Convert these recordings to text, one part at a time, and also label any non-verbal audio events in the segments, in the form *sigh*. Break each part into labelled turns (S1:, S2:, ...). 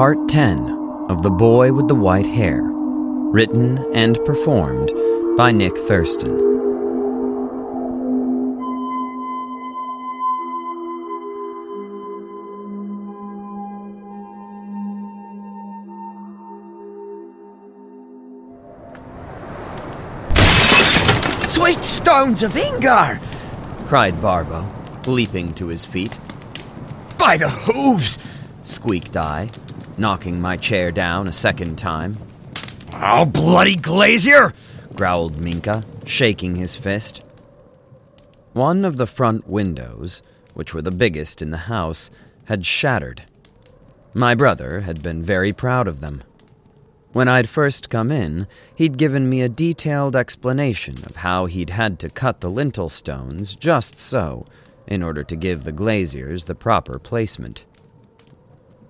S1: Part 10 of The Boy with the White Hair. Written and performed by Nick Thurston.
S2: Sweet stones of Ingar!
S1: cried Barbo, leaping to his feet.
S2: By the hooves!
S1: Squeaked I, knocking my chair down a second time.
S2: Oh, bloody glazier!
S1: growled Minka, shaking his fist. One of the front windows, which were the biggest in the house, had shattered. My brother had been very proud of them. When I'd first come in, he'd given me a detailed explanation of how he'd had to cut the lintel stones just so, in order to give the glaziers the proper placement.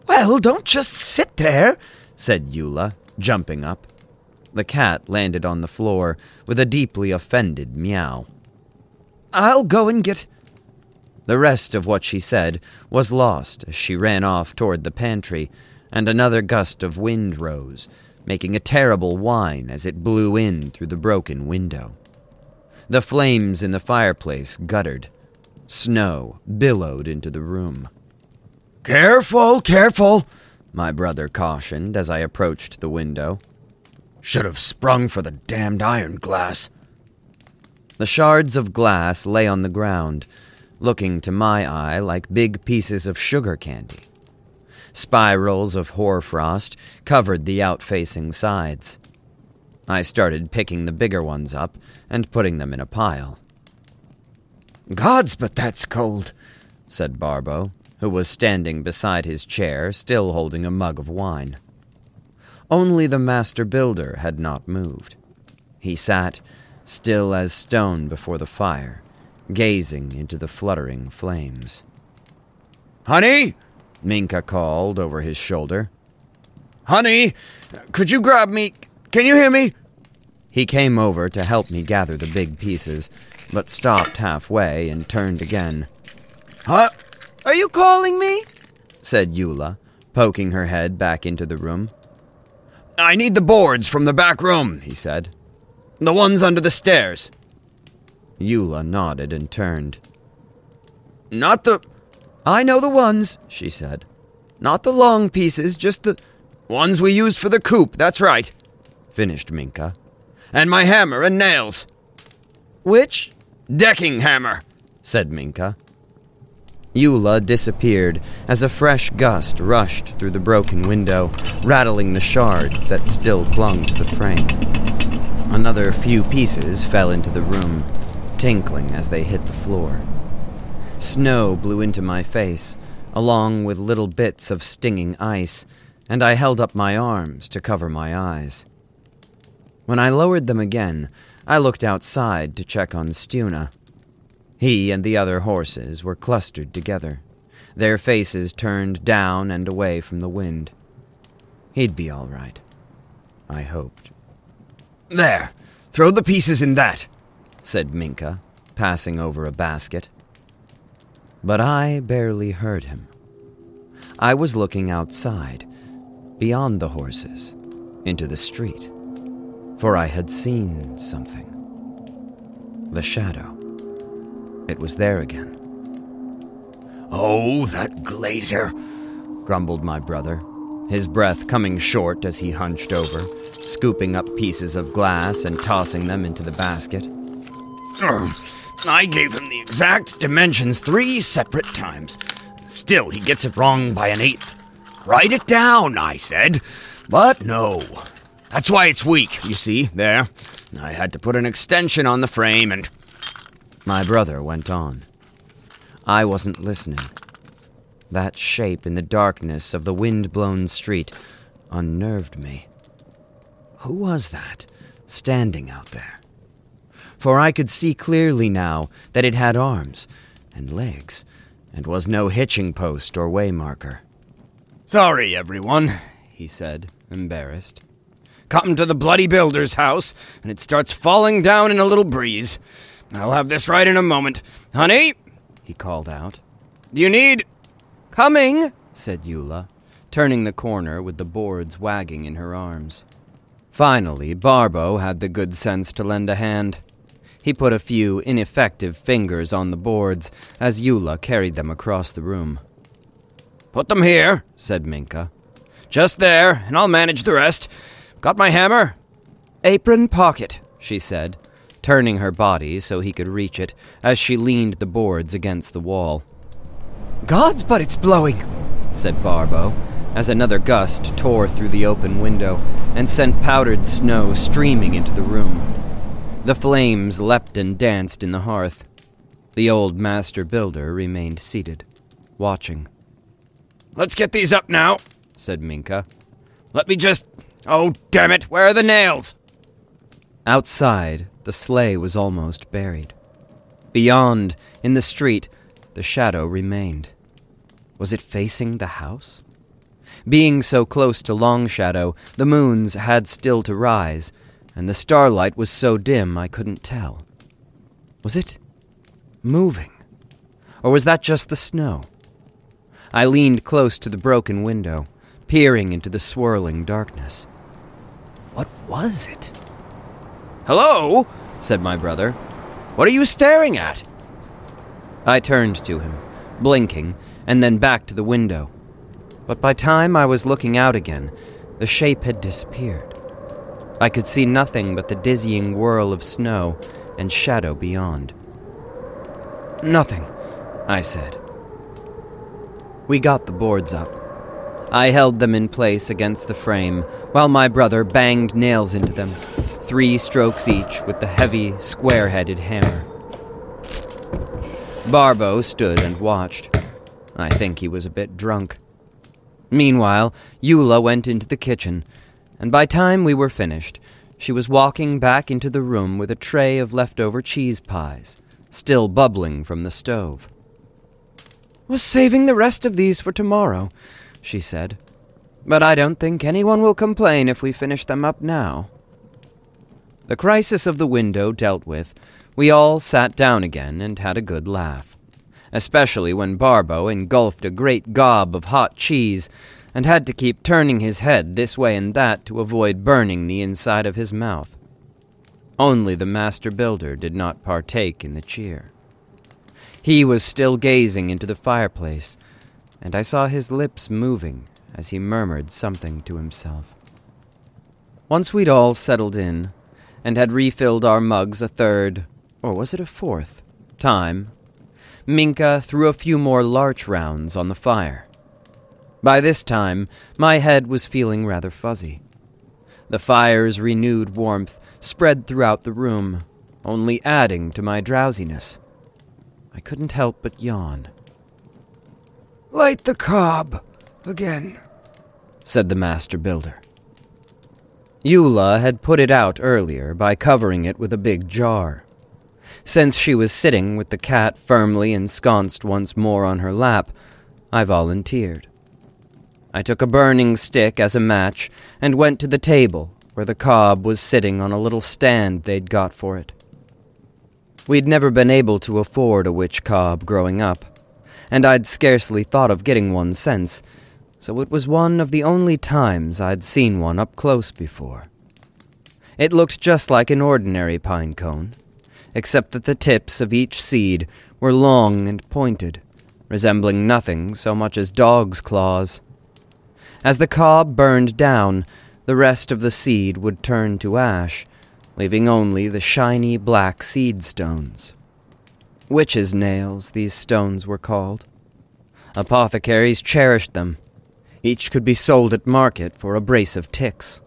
S2: Well, don't just sit there,
S1: said Eula, jumping up. The cat landed on the floor with a deeply offended meow.
S2: I'll go and get.
S1: The rest of what she said was lost as she ran off toward the pantry, and another gust of wind rose, making a terrible whine as it blew in through the broken window. The flames in the fireplace guttered. Snow billowed into the room.
S2: Careful, careful,
S1: my brother cautioned as I approached the window.
S2: Should have sprung for the damned iron glass.
S1: The shards of glass lay on the ground, looking to my eye like big pieces of sugar candy. Spirals of hoarfrost covered the outfacing sides. I started picking the bigger ones up and putting them in a pile.
S2: Gods, but that's cold,
S1: said Barbo, who was standing beside his chair, still holding a mug of wine. Only the master builder had not moved. He sat, still as stone before the fire, gazing into the fluttering flames.
S2: Honey,
S1: Minka called over his shoulder.
S2: Honey, could you grab me? Can you hear me?
S1: He came over to help me gather the big pieces, but stopped halfway and turned again.
S2: Huh? Are you calling me?
S1: said Eula, poking her head back into the room.
S2: I need the boards from the back room, he said. The ones under the stairs.
S1: Eula nodded and turned.
S2: Not the.
S1: I know the ones, she said. Not the long pieces, just the.
S2: Ones we used for the coop, that's right,
S1: finished Minka.
S2: And my hammer and nails.
S1: Which?
S2: Decking hammer,
S1: said Minka. Eula disappeared as a fresh gust rushed through the broken window, rattling the shards that still clung to the frame. Another few pieces fell into the room, tinkling as they hit the floor. Snow blew into my face, along with little bits of stinging ice, and I held up my arms to cover my eyes. When I lowered them again, I looked outside to check on Stuna. He and the other horses were clustered together, their faces turned down and away from the wind. He'd be all right. I hoped.
S2: There, throw the pieces in that,
S1: said Minka, passing over a basket. But I barely heard him. I was looking outside, beyond the horses, into the street, for I had seen something. The shadow. It was there again.
S2: Oh, that glazier,
S1: grumbled my brother, his breath coming short as he hunched over, scooping up pieces of glass and tossing them into the basket.
S2: I gave him the exact dimensions three separate times. Still, he gets it wrong by an eighth. Write it down, I said. But no. That's why it's weak, you see, there. I had to put an extension on the frame and.
S1: My brother went on. I wasn't listening. That shape in the darkness of the wind blown street unnerved me. Who was that, standing out there? For I could see clearly now that it had arms and legs, and was no hitching post or waymarker.
S2: Sorry, everyone, he said, embarrassed. Come to the bloody builder's house, and it starts falling down in a little breeze. I'll have this right in a moment. Honey, he called out. Do you need.
S1: Coming, said Eula, turning the corner with the boards wagging in her arms. Finally, Barbo had the good sense to lend a hand. He put a few ineffective fingers on the boards as Eula carried them across the room.
S2: Put them here, said Minka. Just there, and I'll manage the rest. Got my hammer?
S1: Apron pocket, she said, turning her body so he could reach it as she leaned the boards against the wall.
S3: Gods, but it's blowing,
S1: said Barbo, as another gust tore through the open window and sent powdered snow streaming into the room. The flames leapt and danced in the hearth. The old master builder remained seated, watching.
S2: Let's get these up now, said Minka. Let me just. Oh, damn it, where are the nails?
S1: Outside, the sleigh was almost buried. Beyond, in the street, the shadow remained. Was it facing the house? Being so close to Long Shadow, the moons had still to rise, and the starlight was so dim I couldn't tell. Was it moving? Or was that just the snow? I leaned close to the broken window, peering into the swirling darkness. What was it?
S2: Hello? said my brother. What are you staring at?
S1: I turned to him, blinking, and then back to the window. But by time I was looking out again, the shape had disappeared. I could see nothing but the dizzying whirl of snow and shadow beyond. Nothing, I said. We got the boards up. I held them in place against the frame while my brother banged nails into them, three strokes each with the heavy, square headed hammer. Barbo stood and watched. I think he was a bit drunk. Meanwhile, Eula went into the kitchen and by time we were finished, she was walking back into the room with a tray of leftover cheese pies, still bubbling from the stove. Was saving the rest of these for tomorrow, she said. But I don't think anyone will complain if we finish them up now. The crisis of the window dealt with, we all sat down again and had a good laugh, especially when Barbo engulfed a great gob of hot cheese and had to keep turning his head this way and that to avoid burning the inside of his mouth. Only the master builder did not partake in the cheer. He was still gazing into the fireplace, and I saw his lips moving as he murmured something to himself. Once we'd all settled in, and had refilled our mugs a third, or was it a fourth, time, Minka threw a few more larch rounds on the fire. By this time, my head was feeling rather fuzzy. The fire's renewed warmth spread throughout the room, only adding to my drowsiness. I couldn't help but yawn.
S3: Light the cob again, said the master builder.
S1: Eula had put it out earlier by covering it with a big jar. Since she was sitting with the cat firmly ensconced once more on her lap, I volunteered. I took a burning stick as a match and went to the table where the cob was sitting on a little stand they'd got for it. We'd never been able to afford a witch cob growing up, and I'd scarcely thought of getting one since, so it was one of the only times I'd seen one up close before. It looked just like an ordinary pine cone, except that the tips of each seed were long and pointed, resembling nothing so much as dog's claws. As the cob burned down, the rest of the seed would turn to ash, leaving only the shiny black seed stones. Witches' nails, these stones were called. Apothecaries cherished them. Each could be sold at market for a brace of ticks.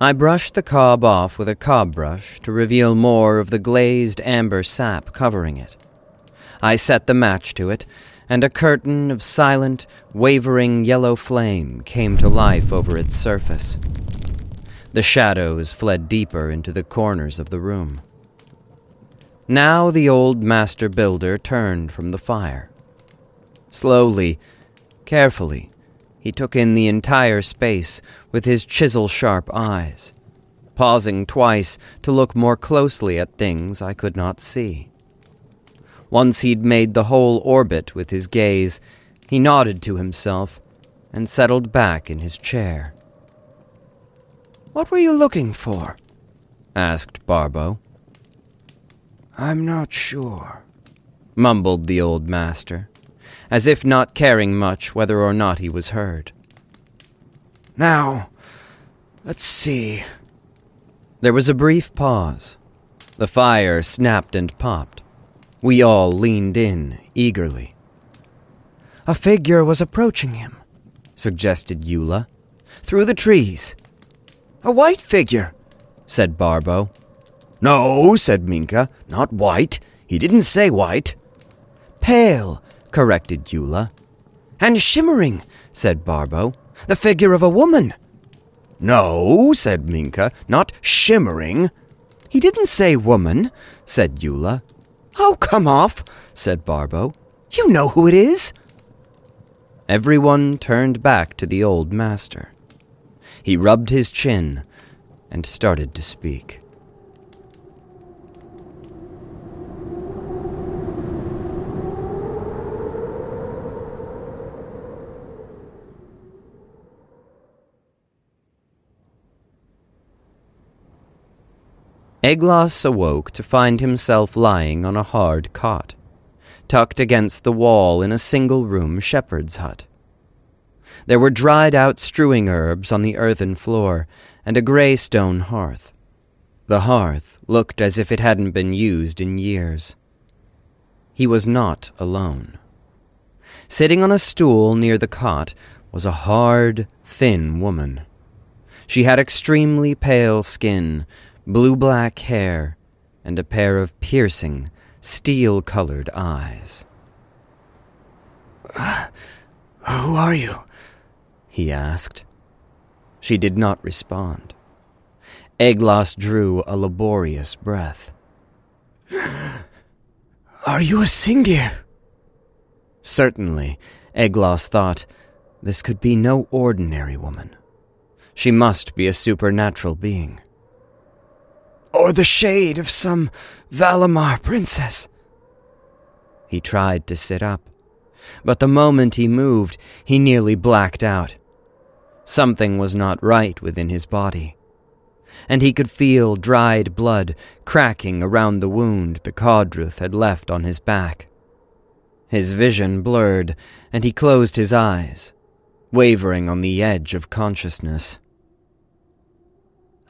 S1: I brushed the cob off with a cob brush to reveal more of the glazed amber sap covering it. I set the match to it and a curtain of silent, wavering yellow flame came to life over its surface. The shadows fled deeper into the corners of the room. Now the old master builder turned from the fire. Slowly, carefully, he took in the entire space with his chisel sharp eyes, pausing twice to look more closely at things I could not see. Once he'd made the whole orbit with his gaze, he nodded to himself and settled back in his chair.
S3: What were you looking for?
S1: asked Barbo.
S3: I'm not sure,
S1: mumbled the old master, as if not caring much whether or not he was heard.
S3: Now, let's see.
S1: There was a brief pause. The fire snapped and popped. We all leaned in eagerly.
S3: A figure was approaching him, suggested Eula, through the trees. A white figure, said Barbo.
S2: No, said Minka, not white. He didn't say white.
S3: Pale, corrected Eula. And shimmering, said Barbo. The figure of a woman.
S2: No, said Minka, not shimmering.
S3: He didn't say woman, said Eula. Oh, come off, said Barbo. You know who it is.
S1: Everyone turned back to the old master. He rubbed his chin and started to speak. Eglos awoke to find himself lying on a hard cot, tucked against the wall in a single room shepherd's hut. There were dried out strewing herbs on the earthen floor and a grey stone hearth. The hearth looked as if it hadn't been used in years. He was not alone. Sitting on a stool near the cot was a hard, thin woman. She had extremely pale skin blue black hair, and a pair of piercing, steel colored eyes.
S3: Uh, *sighs* who are you? he asked.
S1: She did not respond. Eglos drew a laborious breath. *sighs*
S3: Are you a Singir?
S1: Certainly, Eglos thought, this could be no ordinary woman. She must be a supernatural being
S3: or the shade of some Valimar princess.
S1: He tried to sit up, but the moment he moved, he nearly blacked out. Something was not right within his body, and he could feel dried blood cracking around the wound the Kaudruth had left on his back. His vision blurred, and he closed his eyes, wavering on the edge of consciousness.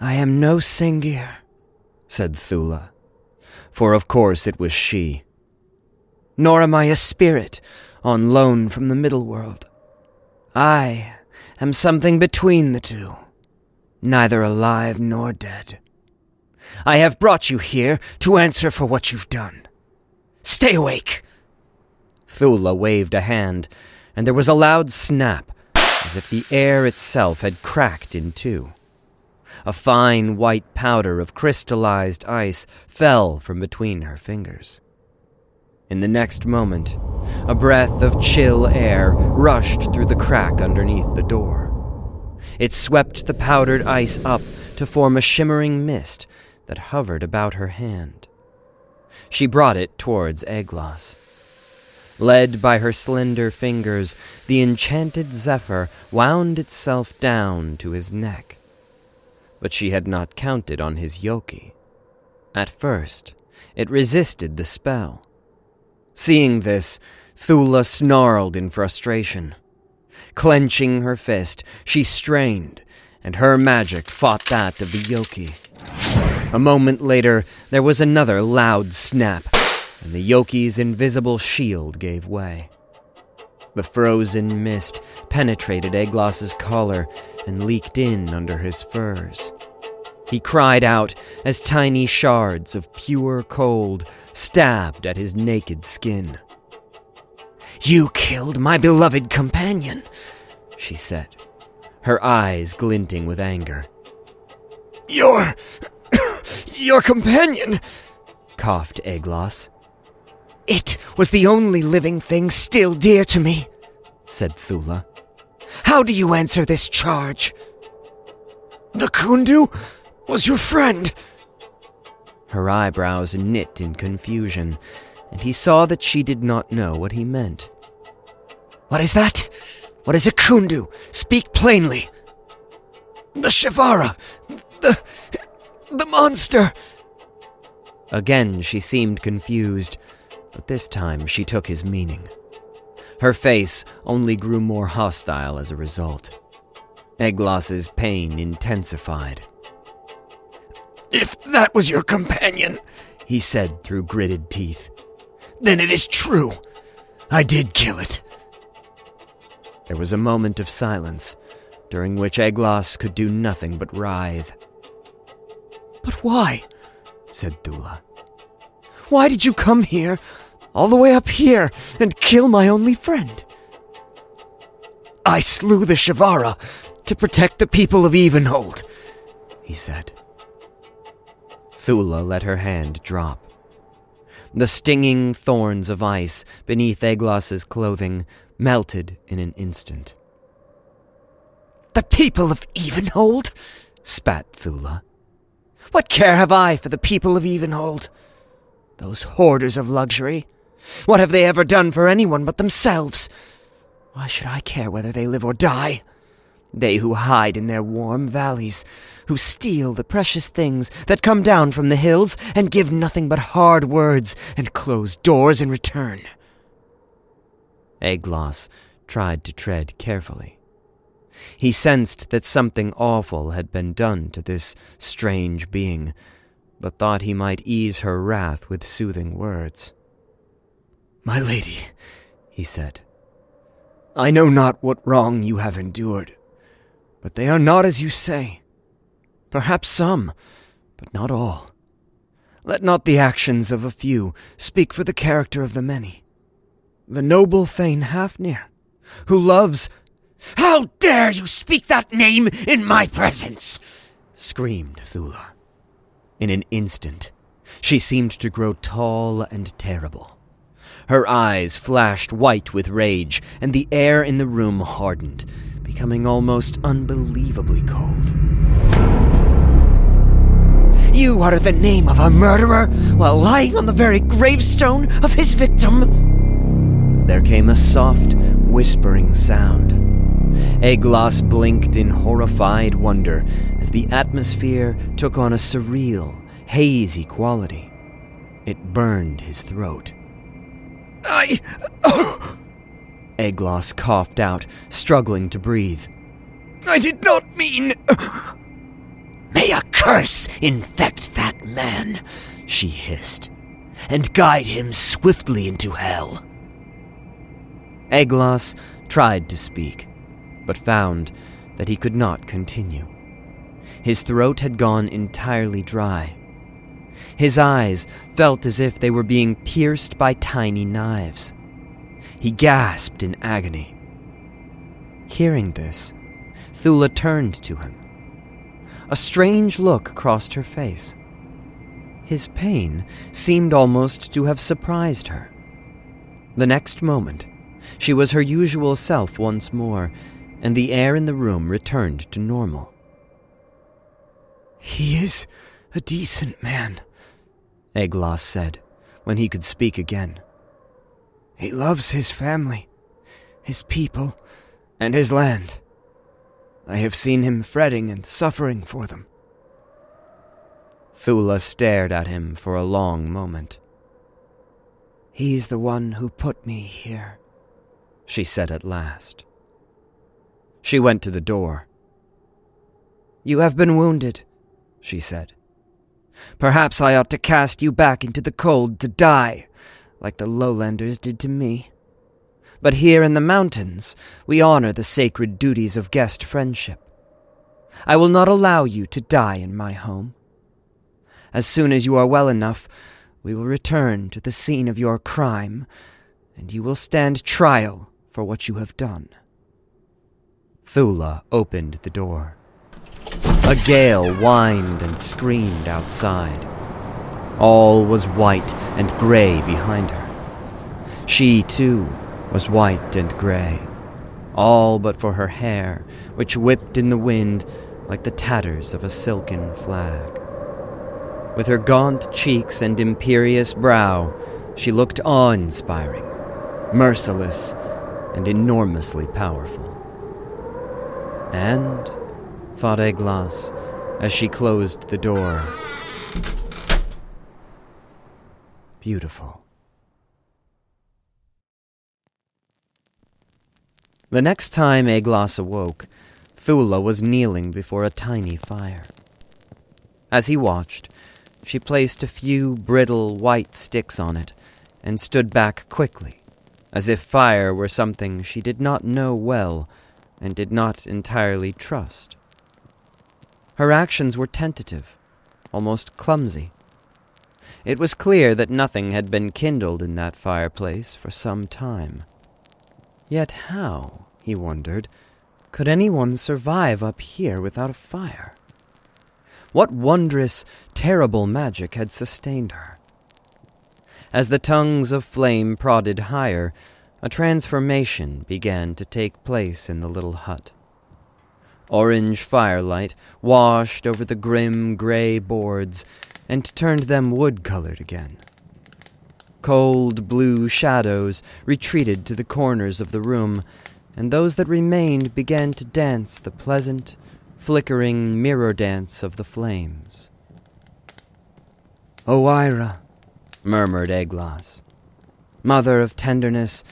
S3: I am no Singir, said Thula, for of course it was she. Nor am I a spirit on loan from the middle world. I am something between the two, neither alive nor dead. I have brought you here to answer for what you've done. Stay awake!
S1: Thula waved a hand, and there was a loud snap, as if the air itself had cracked in two. A fine white powder of crystallized ice fell from between her fingers. In the next moment, a breath of chill air rushed through the crack underneath the door. It swept the powdered ice up to form a shimmering mist that hovered about her hand. She brought it towards Eglos. Led by her slender fingers, the enchanted zephyr wound itself down to his neck but she had not counted on his yoki. At first, it resisted the spell. Seeing this, Thula snarled in frustration. Clenching her fist, she strained, and her magic fought that of the yoki. A moment later, there was another loud snap, and the yoki's invisible shield gave way. The frozen mist penetrated Eglos's collar and leaked in under his furs. He cried out as tiny shards of pure cold stabbed at his naked skin.
S3: You killed my beloved companion, she said, her eyes glinting with anger. Your. *coughs* your companion, coughed Eglos. It was the only living thing still dear to me, said Thula. How do you answer this charge? The Kundu was your friend.
S1: Her eyebrows knit in confusion, and he saw that she did not know what he meant.
S3: What is that? What is a Kundu? Speak plainly.
S4: The Shivara! The. the monster!
S3: Again, she seemed confused, but this time she took his meaning. Her face only grew more hostile as a result. Eglos's pain intensified.
S4: If that was your companion, he said through gritted teeth, then it is true. I did kill it.
S3: There was a moment of silence, during which Eglos could do nothing but writhe.
S4: But why? said Thula. Why did you come here, all the way up here, and kill my only friend? I slew the Shivara to protect the people of Evenhold, he said.
S3: Thula let her hand drop. The stinging thorns of ice beneath Eglos's clothing melted in an instant.
S4: The people of Evenhold? spat Thula. What care have I for the people of Evenhold? Those hoarders of luxury. What have they ever done for anyone but themselves? Why should I care whether they live or die? They who hide in their warm valleys, who steal the precious things that come down from the hills and give nothing but hard words and closed doors in return.
S3: Eglos tried to tread carefully. He sensed that something awful had been done to this strange being, but thought he might ease her wrath with soothing words.
S4: My lady, he said, I know not what wrong you have endured but they are not as you say. Perhaps some, but not all. Let not the actions of a few speak for the character of the many. The noble Thane Hafnir, who loves. How dare you speak that name in my presence? screamed Thula. In an instant, she seemed to grow tall and terrible. Her eyes flashed white with rage, and the air in the room hardened, becoming almost unbelievably cold. You utter the name of a murderer while lying on the very gravestone of his victim? There came a soft, whispering sound. Eglos blinked in horrified wonder as the atmosphere took on a surreal, hazy quality. It burned his throat. I. Oh. Eglos coughed out, struggling to breathe. I did not mean. May a curse infect that man, she hissed, and guide him swiftly into hell. Eglos tried to speak, but found that he could not continue. His throat had gone entirely dry. His eyes felt as if they were being pierced by tiny knives. He gasped in agony. Hearing this, Thula turned to him. A strange look crossed her face. His pain seemed almost to have surprised her. The next moment, she was her usual self once more, and the air in the room returned to normal. He is a decent man, Eglos said, when he could speak again. He loves his family, his people, and his land. I have seen him fretting and suffering for them. Thula stared at him for a long moment. He's the one who put me here, she said at last. She went to the door. You have been wounded, she said. Perhaps I ought to cast you back into the cold to die like the lowlanders did to me. But here in the mountains, we honor the sacred duties of guest friendship. I will not allow you to die in my home. As soon as you are well enough, we will return to the scene of your crime, and you will stand trial for what you have done. Thula opened the door. A gale whined and screamed outside. All was white and gray behind her. She, too, was white and gray, all but for her hair, which whipped in the wind like the tatters of a silken flag. With her gaunt cheeks and imperious brow, she looked awe inspiring, merciless,
S1: and enormously powerful. And, thought Eglos, as she closed the door, beautiful. The next time Eglos awoke, Thula was kneeling before a tiny fire. As he watched, she placed a few brittle white sticks on it and stood back quickly, as if fire were something she did not know well and did not entirely trust. Her actions were tentative, almost clumsy. It was clear that nothing had been kindled in that fireplace for some time. Yet how, he wondered, could anyone survive up here without a fire? What wondrous, terrible magic had sustained her? As the tongues of flame prodded higher, a transformation began to take place in the little hut. Orange firelight washed over the grim gray boards and turned them wood colored again. Cold blue shadows retreated to the corners of the room, and those that remained began to dance the pleasant, flickering mirror dance of the flames. Oira, murmured Eglos, mother of tenderness,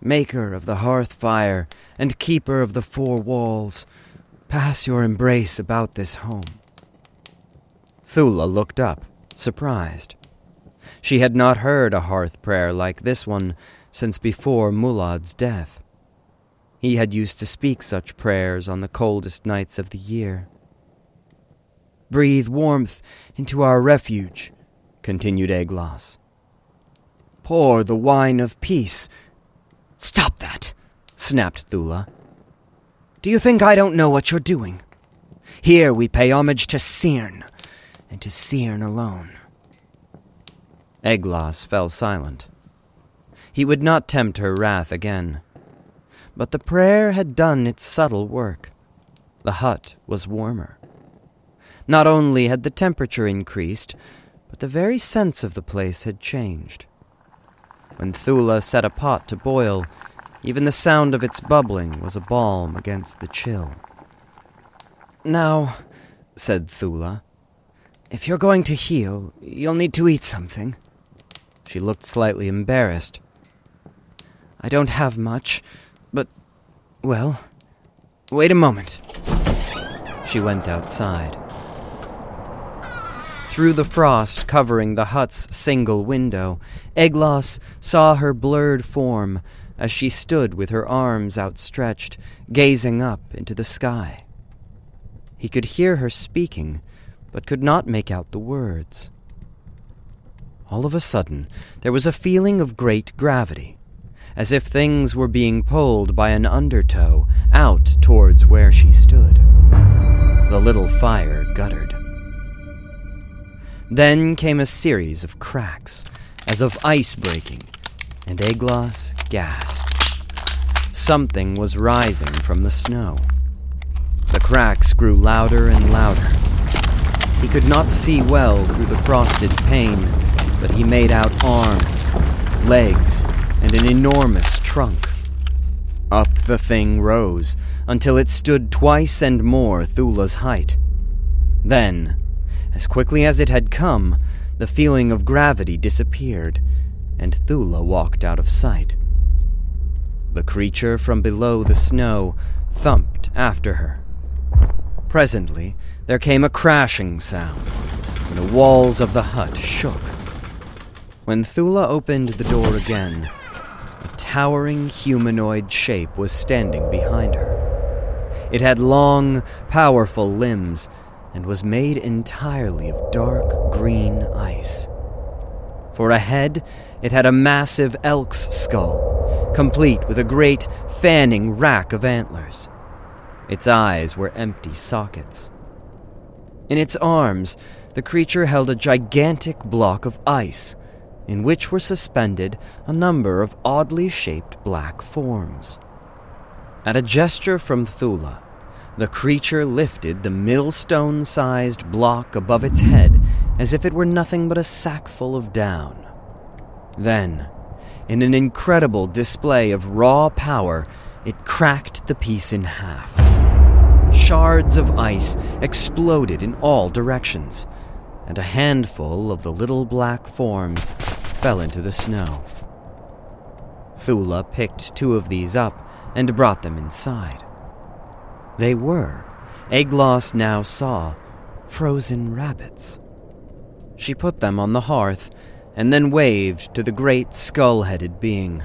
S1: maker of the hearth fire, and keeper of the four walls, pass your embrace about this home. Thula looked up, surprised. She had not heard a hearth prayer like this one since before Mulad's death. He had used to speak such prayers on the coldest nights of the year. Breathe warmth into our refuge, continued Eglos. Pour the wine of peace. Stop that, snapped Thula. Do you think I don't know what you're doing? Here we pay homage to Cyrn, and to Cyrn alone. Eglos fell silent. He would not tempt her wrath again. But the prayer had done its subtle work. The hut was warmer. Not only had the temperature increased, but the very sense of the place had changed. When Thula set a pot to boil, even the sound of its bubbling was a balm against the chill. Now, said Thula, if you're going to heal, you'll need to eat something. She looked slightly embarrassed. I don't have much, but, well, wait a moment. She went outside. Through the frost covering the hut's single window, Eglos saw her blurred form as she stood with her arms outstretched, gazing up into the sky. He could hear her speaking, but could not make out the words. All of a sudden, there was a feeling of great gravity, as if things were being pulled by an undertow out towards where she stood. The little fire guttered. Then came a series of cracks, as of ice breaking, and Eglos gasped. Something was rising from the snow. The cracks grew louder and louder. He could not see well through the frosted pane, but he made out arms, legs, and an enormous trunk. Up the thing rose until it stood twice and more Thula's height. Then, as quickly as it had come, the feeling of gravity disappeared, and Thula walked out of sight. The creature from below the snow thumped after her. Presently, there came a crashing sound, and the walls of the hut shook. When Thula opened the door again, a towering humanoid shape was standing behind her. It had long, powerful limbs and was made entirely of dark green ice. For a head, it had a massive elk's skull, complete with a great fanning rack of antlers. Its eyes were empty sockets. In its arms, the creature held a gigantic block of ice in which were suspended a number of oddly shaped black forms. At a gesture from Thula, the creature lifted the millstone sized block above its head as if it were nothing but a sackful of down. Then,
S3: In an incredible display of raw power, it cracked the piece in half. Shards of ice exploded in all directions, and a handful of the little black forms fell into the snow. Thula picked two of these up and brought them inside. They were, Eglos now saw, frozen rabbits. She put them on the hearth and then waved to the great skull headed being.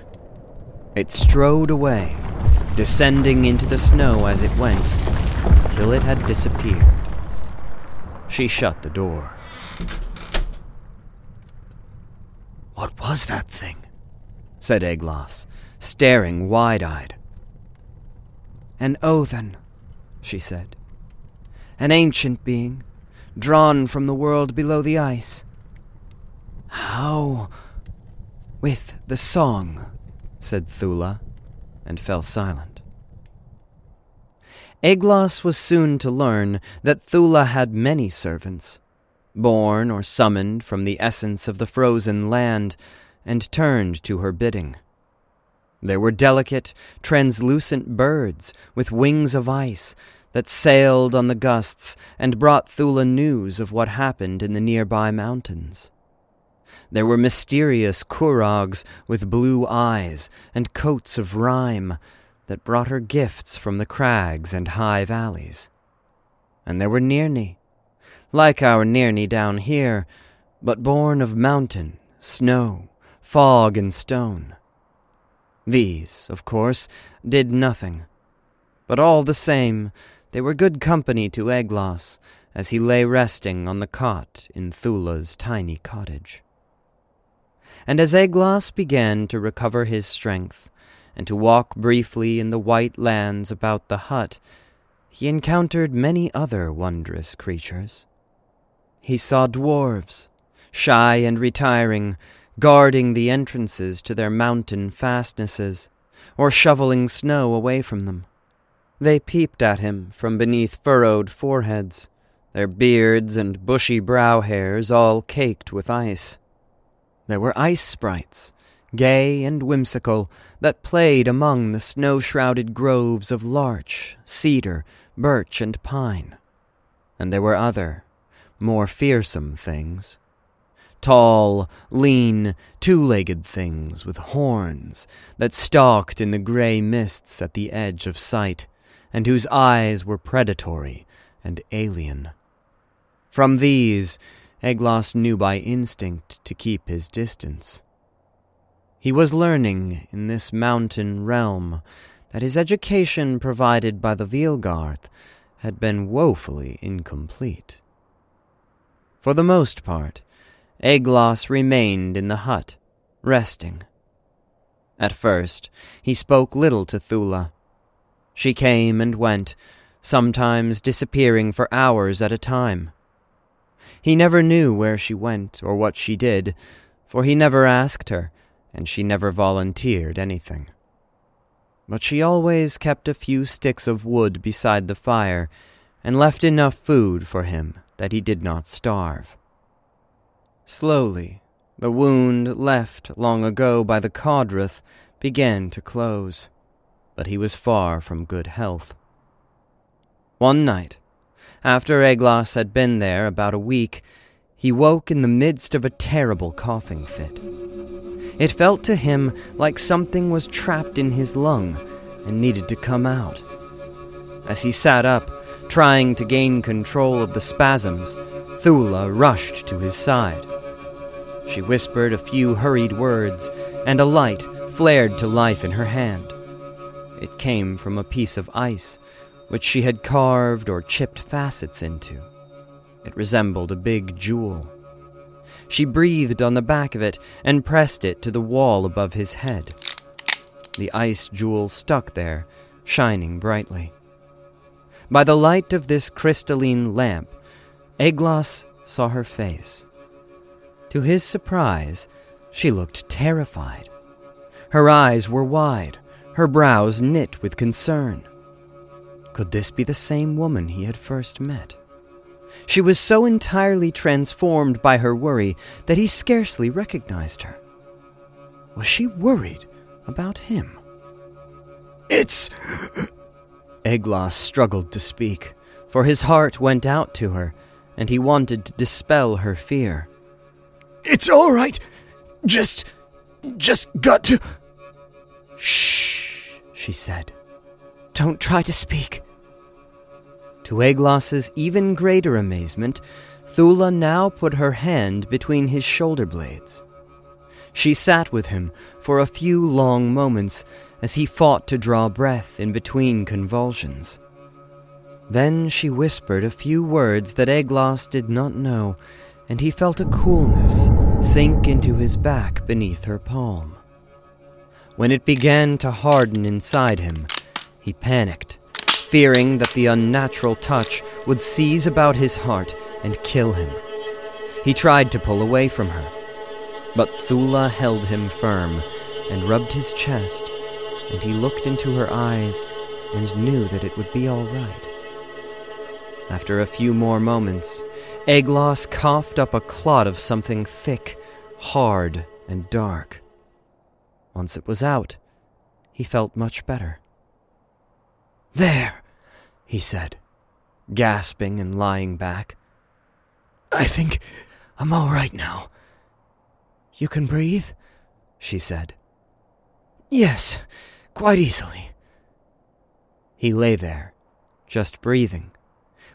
S3: It strode away, descending into the snow as it went, till it had disappeared. She shut the door.
S4: What was that thing?
S3: said Eglos, staring wide eyed.
S4: An Othen, she said. An ancient being, drawn from the world below the ice. How? With the song, said Thula, and fell silent.
S3: Eglos was soon to learn that Thula had many servants, born or summoned from the essence of the frozen land, and turned to her bidding. There were delicate, translucent birds with wings of ice that sailed on the gusts and brought Thula news of what happened in the nearby mountains. There were mysterious Kurogs with blue eyes and coats of rime that brought her gifts from the crags and high valleys. And there were Nirni, like our Nirni down here, but born of mountain, snow, fog, and stone. These, of course, did nothing. But all the same, they were good company to Eglos as he lay resting on the cot in Thula's tiny cottage. And as Eglos began to recover his strength, and to walk briefly in the white lands about the hut, he encountered many other wondrous creatures. He saw dwarves, shy and retiring, guarding the entrances to their mountain fastnesses, or shoveling snow away from them. They peeped at him from beneath furrowed foreheads, their beards and bushy brow hairs all caked with ice. There were ice sprites, gay and whimsical, that played among the snow shrouded groves of larch, cedar, birch, and pine. And there were other, more fearsome things tall, lean, two legged things with horns that stalked in the gray mists at the edge of sight, and whose eyes were predatory and alien. From these, Eglos knew by instinct to keep his distance. He was learning in this mountain realm that his education provided by the Vielgarth had been woefully incomplete. For the most part, Eglos remained in the hut, resting. At first, he spoke little to Thula. She came and went, sometimes disappearing for hours at a time. He never knew where she went or what she did, for he never asked her, and she never volunteered anything. But she always kept a few sticks of wood beside the fire, and left enough food for him that he did not starve. Slowly, the wound left long ago by the Codrith began to close, but he was far from good health. One night, after Eglos had been there about a week, he woke in the midst of a terrible coughing fit. It felt to him like something was trapped in his lung and needed to come out. As he sat up, trying to gain control of the spasms, Thula rushed to his side. She whispered a few hurried words, and a light flared to life in her hand. It came from a piece of ice, which she had carved or chipped facets into. It resembled a big jewel. She breathed on the back of it and pressed it to the wall above his head. The ice jewel stuck there, shining brightly. By the light of this crystalline lamp, Eglos saw her face. To his surprise, she looked terrified. Her eyes were wide, her brows knit with concern. Could this be the same woman he had first met? She was so entirely transformed by her worry that he scarcely recognized her.
S4: Was she worried about him? It's. *gasps* Eglos struggled to speak, for his heart went out to her, and he wanted to dispel her fear. It's all right. Just. just got to. Shh, she said. Don't try to speak. To Eglos's even greater amazement, Thula now put her hand between his shoulder blades. She sat with him for a few long moments as he fought to draw breath in between convulsions. Then she whispered a few words that Eglos did not know, and he felt a coolness sink into his back beneath her palm. When it began to harden inside him, he panicked, fearing that the unnatural touch would seize about his heart and kill him. He tried to pull away from her, but Thula held him firm and rubbed his chest, and he looked into her eyes and knew that it would be all right. After a few more moments, Eglos coughed up a clot of something thick, hard, and dark. Once it was out, he felt much better. There, he said, gasping and lying back. I think I'm all right now. You can breathe? she said. Yes, quite easily. He lay there, just breathing,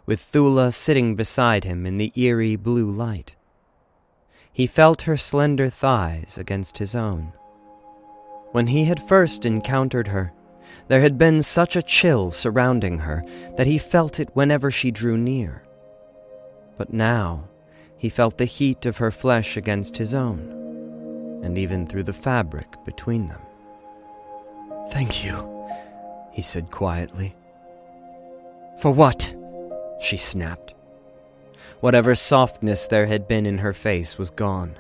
S4: with Thula sitting beside him in the eerie blue light. He felt her slender thighs against his own. When he had first encountered her, there had been such a chill surrounding her that he felt it whenever she drew near. But now he felt the heat of her flesh against his own, and even through the fabric between them. Thank you, he said quietly. For what? She snapped. Whatever softness there had been in her face was gone,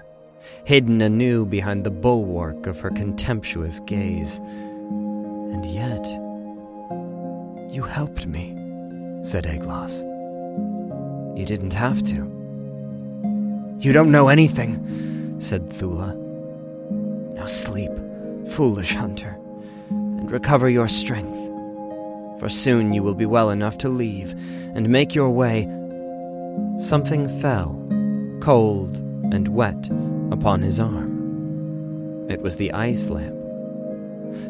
S4: hidden anew behind the bulwark of her contemptuous gaze. And yet. You helped me, said Eglos. You didn't have to. You don't know anything, said Thula. Now sleep, foolish hunter, and recover your strength. For soon you will be well enough to leave and make your way. Something fell, cold and wet, upon his arm. It was the ice lamp.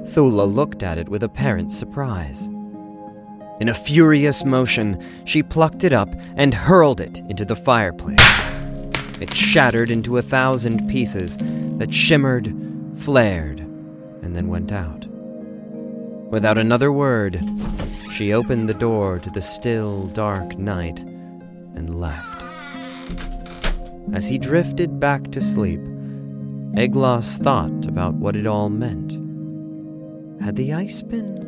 S4: Thula looked at it with apparent surprise. In a furious motion, she plucked it up and hurled it into the fireplace. It shattered into a thousand pieces that shimmered, flared, and then went out. Without another word, she opened the door to the still, dark night and left. As he drifted back to sleep, Eglos thought about what it all meant. Had the ice been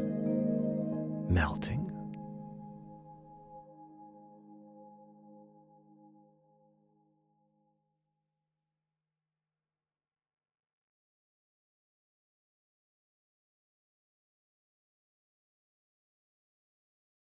S4: melting?